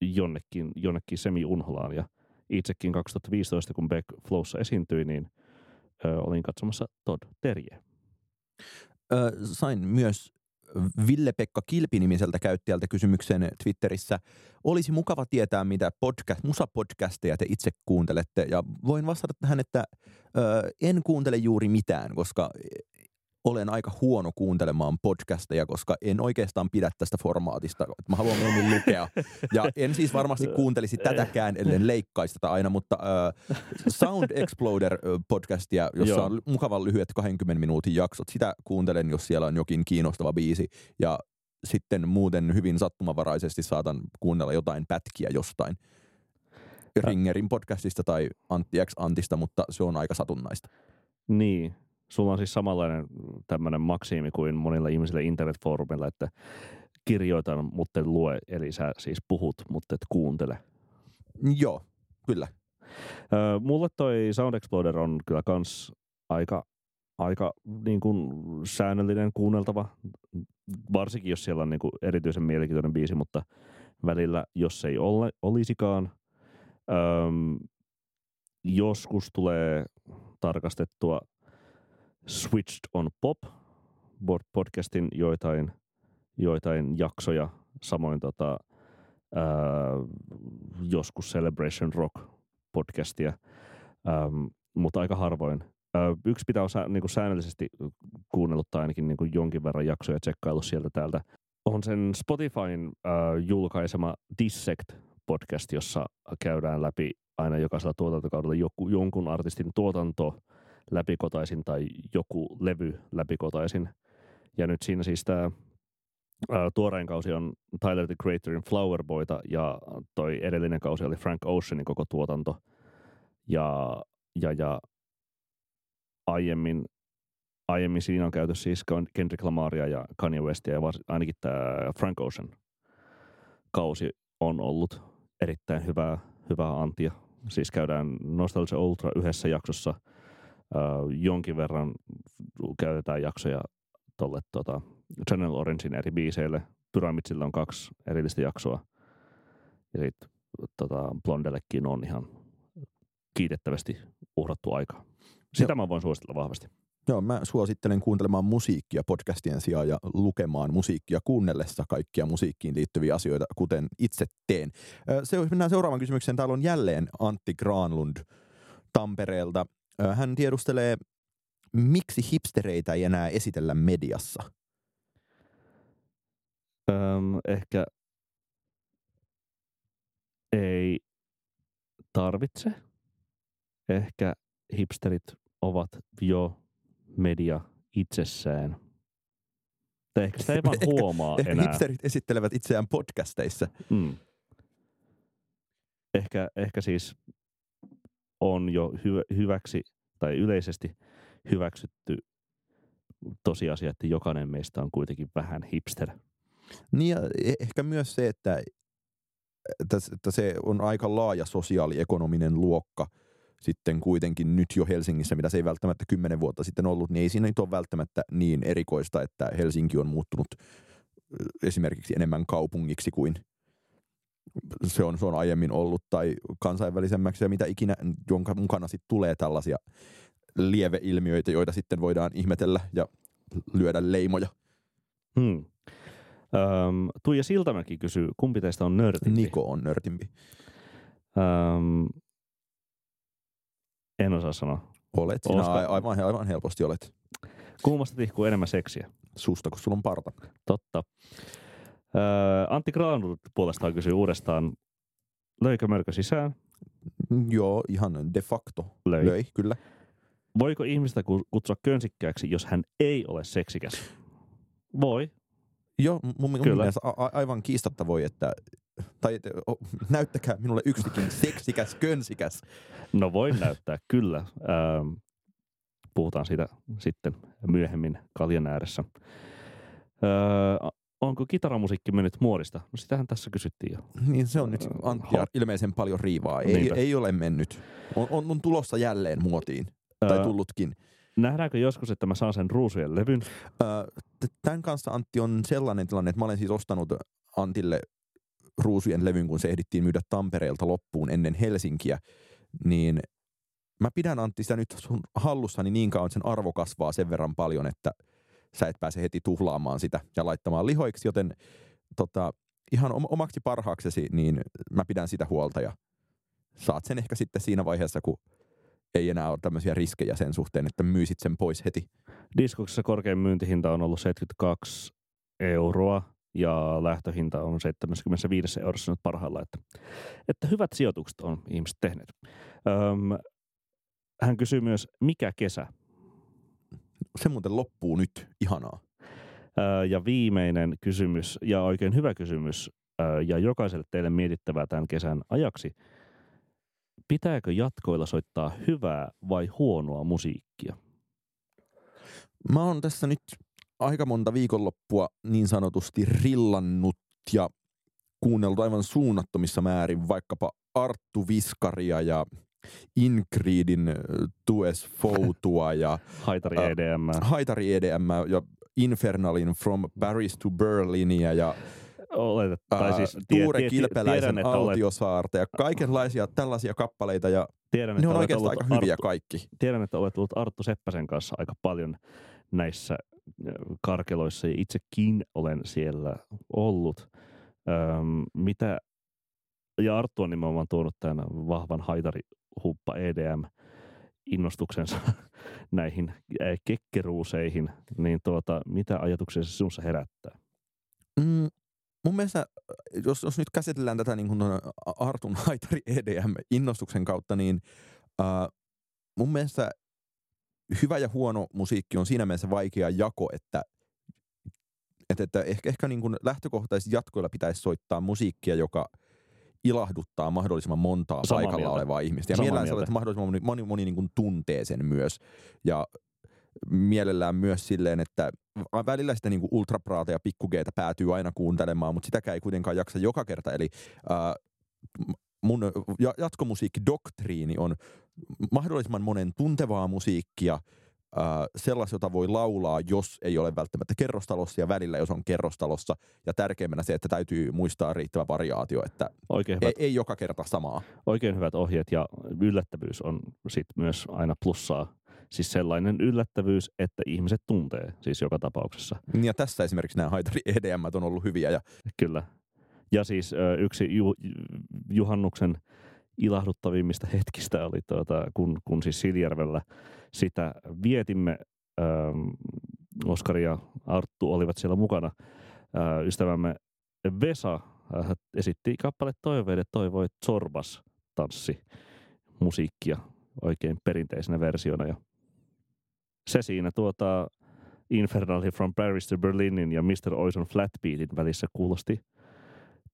jonnekin, jonnekin semi-unholaan. Ja itsekin 2015, kun Beck Flowssa esiintyi, niin ö, olin katsomassa Todd Terje. Ö, sain myös Ville-Pekka Kilpi-nimiseltä käyttäjältä kysymyksen Twitterissä. Olisi mukava tietää, mitä podcast, musapodcasteja te itse kuuntelette. Ja voin vastata tähän, että ö, en kuuntele juuri mitään, koska olen aika huono kuuntelemaan podcasteja, koska en oikeastaan pidä tästä formaatista. Mä haluan mieluummin lukea. Ja en siis varmasti kuuntelisi tätäkään, ellen leikkaisi tätä aina, mutta äh, Sound Exploder-podcastia, jossa Joo. on mukavan lyhyet 20 minuutin jaksot, sitä kuuntelen, jos siellä on jokin kiinnostava biisi. Ja sitten muuten hyvin sattumavaraisesti saatan kuunnella jotain pätkiä jostain. Ringerin podcastista tai Antti X Antista, mutta se on aika satunnaista. Niin, Sulla on siis samanlainen tämmöinen maksiimi kuin monilla ihmisillä internetfoorumilla, että kirjoitan, mutta en lue, eli sä siis puhut, mutta et kuuntele. Joo, kyllä. Mulle toi Sound Exploder on kyllä kans aika, aika niin kuin säännöllinen kuunneltava, varsinkin jos siellä on niin kuin erityisen mielenkiintoinen biisi, mutta välillä, jos ei ole, olisikaan. Öm, joskus tulee tarkastettua Switched on Pop podcastin joitain, joitain jaksoja, samoin tota, ää, joskus Celebration Rock podcastia, ähm, mutta aika harvoin. Ää, yksi pitää olla niin kuin säännöllisesti kuunnellut tai ainakin niin jonkin verran jaksoja tsekkaillut sieltä täältä. On sen Spotifyn ää, julkaisema Dissect podcast, jossa käydään läpi aina jokaisella tuotantokaudella joku, jonkun artistin tuotanto – läpikotaisin tai joku levy läpikotaisin. Ja nyt siinä siis tämä tuorein kausi on Tyler the Creatorin Flower Boyta ja toi edellinen kausi oli Frank Oceanin koko tuotanto. Ja, ja, ja aiemmin, aiemmin siinä on käyty siis Kendrick Lamaria ja Kanye Westia ja vars, ainakin tämä Frank Ocean kausi on ollut erittäin hyvää, hyvää antia. Siis käydään Nostalgia Ultra yhdessä jaksossa – jonkin verran käytetään jaksoja tuolle tota, Channel Orangein eri biiseille. Pyramidsilla on kaksi erillistä jaksoa. Ja sitten tota, Blondellekin on ihan kiitettävästi uhrattu aikaa. Sitä Joo. mä voin suositella vahvasti. Joo, mä suosittelen kuuntelemaan musiikkia podcastien sijaan ja lukemaan musiikkia kuunnellessa kaikkia musiikkiin liittyviä asioita, kuten itse teen. Se, mennään seuraavaan kysymykseen. Täällä on jälleen Antti Granlund Tampereelta. Hän tiedustelee, miksi hipstereitä ei enää esitellä mediassa? Öm, ehkä ei tarvitse. Ehkä hipsterit ovat jo media itsessään. Tai ehkä sitä ei vaan huomaa ehkä, enää. Hipsterit esittelevät itseään podcasteissa. Mm. Ehkä, ehkä siis on jo hy- hyväksi tai yleisesti hyväksytty tosiasia, että jokainen meistä on kuitenkin vähän hipster. Niin ja e-, ehkä myös se, että, että se on aika laaja sosiaaliekonominen luokka. sitten kuitenkin nyt jo Helsingissä, mitä se ei välttämättä kymmenen vuotta sitten ollut, niin ei siinä nyt ole välttämättä niin erikoista, että Helsinki on muuttunut esimerkiksi enemmän kaupungiksi kuin se on, se on aiemmin ollut tai kansainvälisemmäksi ja mitä ikinä, jonka mukana sitten tulee tällaisia lieveilmiöitä, joita sitten voidaan ihmetellä ja lyödä leimoja. Hmm. Öm, Tuija Siltamäki kysyy, kumpi teistä on nörtimpi? Niko on nörtimpi. Öm, en osaa sanoa. Olet sinä Olisiko- a- aivan, aivan helposti olet. Kummasta tihkuu enemmän seksiä? Susta, kun sulla on parta. Totta. Öö, Antti Granlund puolestaan kysyy uudestaan, löikö mörkö sisään? Joo, ihan de facto Löi. löi, kyllä. Voiko ihmistä ku- kutsua könsikkääksi, jos hän ei ole seksikäs? Voi. Joo, mun, mun Kyllä. mielestä a- aivan kiistatta voi, että tai että, o, näyttäkää minulle yksikin seksikäs, könsikäs. No voin näyttää, kyllä. Ähm, puhutaan siitä sitten myöhemmin kaljan ääressä. Öö, onko kitaramusiikki mennyt muodista? No sitähän tässä kysyttiin jo. Niin se on nyt Anttia Hot. ilmeisen paljon riivaa. Ei, Niinpä. ei ole mennyt. On, on, on tulossa jälleen muotiin. Tai Öö, tullutkin. nähdäänkö joskus, että mä saan sen ruusujen levyn? Öö, t- Tämän kanssa Antti on sellainen tilanne, että mä olen siis ostanut Antille ruusujen levyn, kun se ehdittiin myydä Tampereelta loppuun ennen Helsinkiä, niin mä pidän Antti sitä nyt sun hallussani niin kauan, että sen arvo kasvaa sen verran paljon, että sä et pääse heti tuhlaamaan sitä ja laittamaan lihoiksi, joten tota, ihan om- omaksi parhaaksesi, niin mä pidän sitä huolta ja saat sen ehkä sitten siinä vaiheessa, kun ei enää ole tämmöisiä riskejä sen suhteen, että myisit sen pois heti. Diskoksessa korkein myyntihinta on ollut 72 euroa ja lähtöhinta on 75 eurossa nyt parhaillaan. Että, että hyvät sijoitukset on ihmiset tehneet. Öm, hän kysyy myös, mikä kesä? Se muuten loppuu nyt. Ihanaa. Öö, ja viimeinen kysymys, ja oikein hyvä kysymys, öö, ja jokaiselle teille mietittävää tämän kesän ajaksi. Pitääkö jatkoilla soittaa hyvää vai huonoa musiikkia? Mä oon tässä nyt aika monta viikonloppua niin sanotusti rillannut ja kuunnellut aivan suunnattomissa määrin vaikkapa Arttu Viskaria ja Ingridin äh, Tues Foutua ja Haitari EDM. Haitari EDM ja Infernalin From Paris to Berlinia ja Oletet, tai siis Tuure Kilpeläisen tiedän, Autiosaarta ja kaikenlaisia tällaisia kappaleita ja tiedän, ne että on oikeastaan aika hyviä Arttu, kaikki. tiedän, että olet ollut Arttu Seppäsen kanssa aika paljon näissä karkeloissa ja itsekin olen siellä ollut. Öm, mitä, ja Arttu on nimenomaan tuonut tämän vahvan haitari huppa EDM innostuksensa näihin ä, kekkeruuseihin, niin tuota, mitä ajatuksia se sinussa herättää? Mm, mun mielestä, jos, jos nyt käsitellään tätä niin Artun haitari EDM-innostuksen kautta, niin äh, mun mielestä hyvä ja huono musiikki on siinä mielessä vaikea jako, että, että, että ehkä, ehkä niin lähtökohtaisesti jatkoilla pitäisi soittaa musiikkia, joka ilahduttaa mahdollisimman montaa Samaa paikalla mieltä. olevaa ihmistä. Ja Samaa mielellään mieltä. sellainen, että mahdollisimman moni, moni, moni niin kuin tuntee sen myös. Ja mielellään myös silleen, että välillä sitä niin kuin ultrapraata ja pikkugeita päätyy aina kuuntelemaan, mutta sitäkään ei kuitenkaan jaksa joka kerta. Eli ää, mun ja- jatkomusiikkidoktriini on mahdollisimman monen tuntevaa musiikkia, sellaista, jota voi laulaa, jos ei ole välttämättä kerrostalossa ja välillä, jos on kerrostalossa. Ja tärkeimmänä se, että täytyy muistaa riittävä variaatio, että Oikein ei, hyvät, ei joka kerta samaa. oikein hyvät ohjeet ja yllättävyys on sit myös aina plussaa. Siis sellainen yllättävyys, että ihmiset tuntee siis joka tapauksessa. Ja tässä esimerkiksi nämä haitari EDM on ollut hyviä ja Kyllä. Ja siis yksi ju, juhannuksen ilahduttavimmista hetkistä oli, tuota, kun, kun siis Siljärvellä sitä vietimme. Ähm, Oskari ja Arttu olivat siellä mukana. Äh, ystävämme Vesa äh, esitti kappale Toiveiden toivoi Zorbas tanssi musiikkia oikein perinteisenä versiona. Ja se siinä tuota Infernally from Paris to Berlinin ja Mr. Oison Flatbeatin välissä kuulosti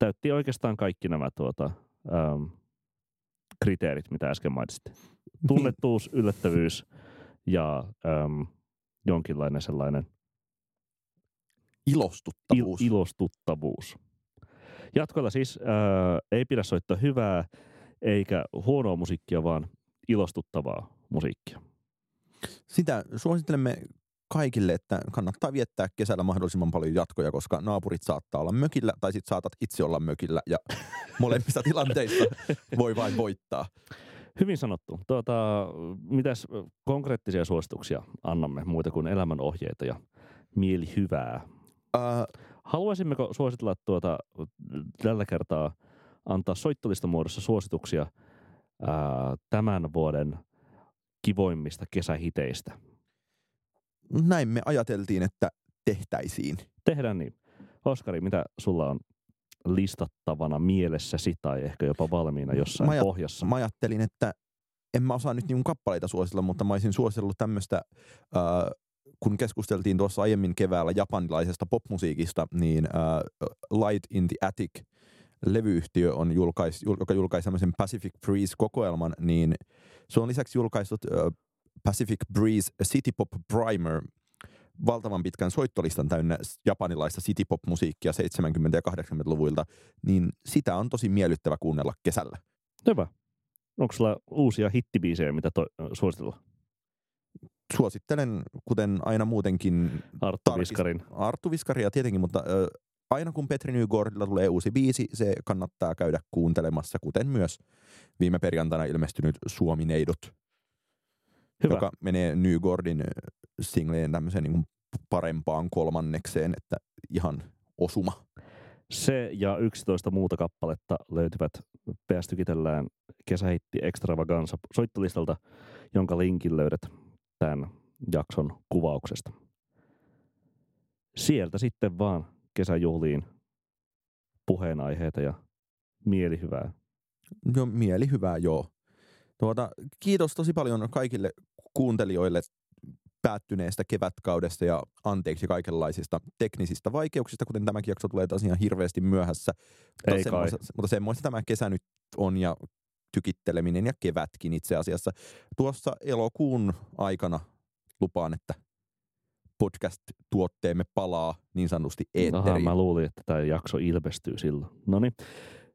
täytti oikeastaan kaikki nämä tuota, ähm, kriteerit, mitä äsken mainitsit. Tunnettuus, yllättävyys ja ähm, jonkinlainen sellainen il- ilostuttavuus. ilostuttavuus. Jatkoilla siis äh, ei pidä soittaa hyvää eikä huonoa musiikkia, vaan ilostuttavaa musiikkia. Sitä suosittelemme kaikille, että kannattaa viettää kesällä mahdollisimman paljon jatkoja, koska naapurit saattaa olla mökillä tai sitten saatat itse olla mökillä ja molemmissa tilanteissa voi vain voittaa. Hyvin sanottu. Tuota, mitäs konkreettisia suosituksia annamme muita kuin elämänohjeita ja mielihyvää? Uh, Haluaisimmeko suositella tuota, tällä kertaa antaa soittolista muodossa suosituksia ää, tämän vuoden kivoimmista kesähiteistä? näin me ajateltiin, että tehtäisiin. Tehdään niin. Oskari, mitä sulla on listattavana mielessäsi tai ehkä jopa valmiina jossain Mä ajat- pohjassa? Mä ajattelin, että en mä osaa nyt niin kappaleita suositella, mutta mä olisin suositellut tämmöistä, äh, kun keskusteltiin tuossa aiemmin keväällä japanilaisesta popmusiikista, niin äh, Light in the Attic levyyhtiö, on julkais, jul- joka julkaisi tämmöisen Pacific Breeze-kokoelman, niin se on lisäksi julkaissut äh, Pacific Breeze City Pop Primer, valtavan pitkän soittolistan täynnä japanilaista city pop musiikkia 70- ja 80-luvuilta, niin sitä on tosi miellyttävä kuunnella kesällä. Hyvä. Onko sulla uusia hittibiisejä, mitä to- suositella? Suosittelen, kuten aina muutenkin, Arttu Viskarin. Arttu Viskaria tietenkin, mutta ö, aina kun Petri Nygårdilla tulee uusi biisi, se kannattaa käydä kuuntelemassa, kuten myös viime perjantaina ilmestynyt Suomi-neidot, Hyvä. joka menee Nygårdin ö, singleen tämmöiseen niin parempaan kolmannekseen, että ihan osuma. Se ja 11 muuta kappaletta löytyvät PS Tykitellään kesähitti Extravaganza soittolistalta, jonka linkin löydät tämän jakson kuvauksesta. Sieltä sitten vaan kesäjuhliin puheenaiheita ja mielihyvää. Jo, mieli hyvää, joo. Tuota, kiitos tosi paljon kaikille kuuntelijoille päättyneestä kevätkaudesta ja anteeksi kaikenlaisista teknisistä vaikeuksista, kuten tämäkin jakso tulee tosiaan hirveästi myöhässä. Mutta, Ei kai. semmoista, mutta semmoista tämä kesä nyt on ja tykitteleminen ja kevätkin itse asiassa. Tuossa elokuun aikana lupaan, että podcast-tuotteemme palaa niin sanotusti Aha, eetteriin. mä luulin, että tämä jakso ilmestyy silloin. No niin,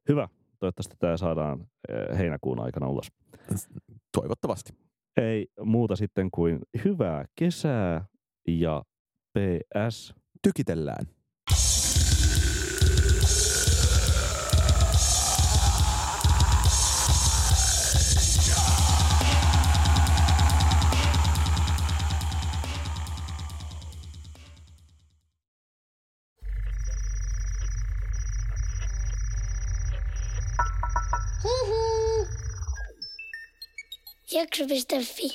hyvä. Toivottavasti tämä saadaan eh, heinäkuun aikana ulos. Toivottavasti. Ei muuta sitten kuin hyvää kesää ja PS. Tykitellään. Jacques Bestafé.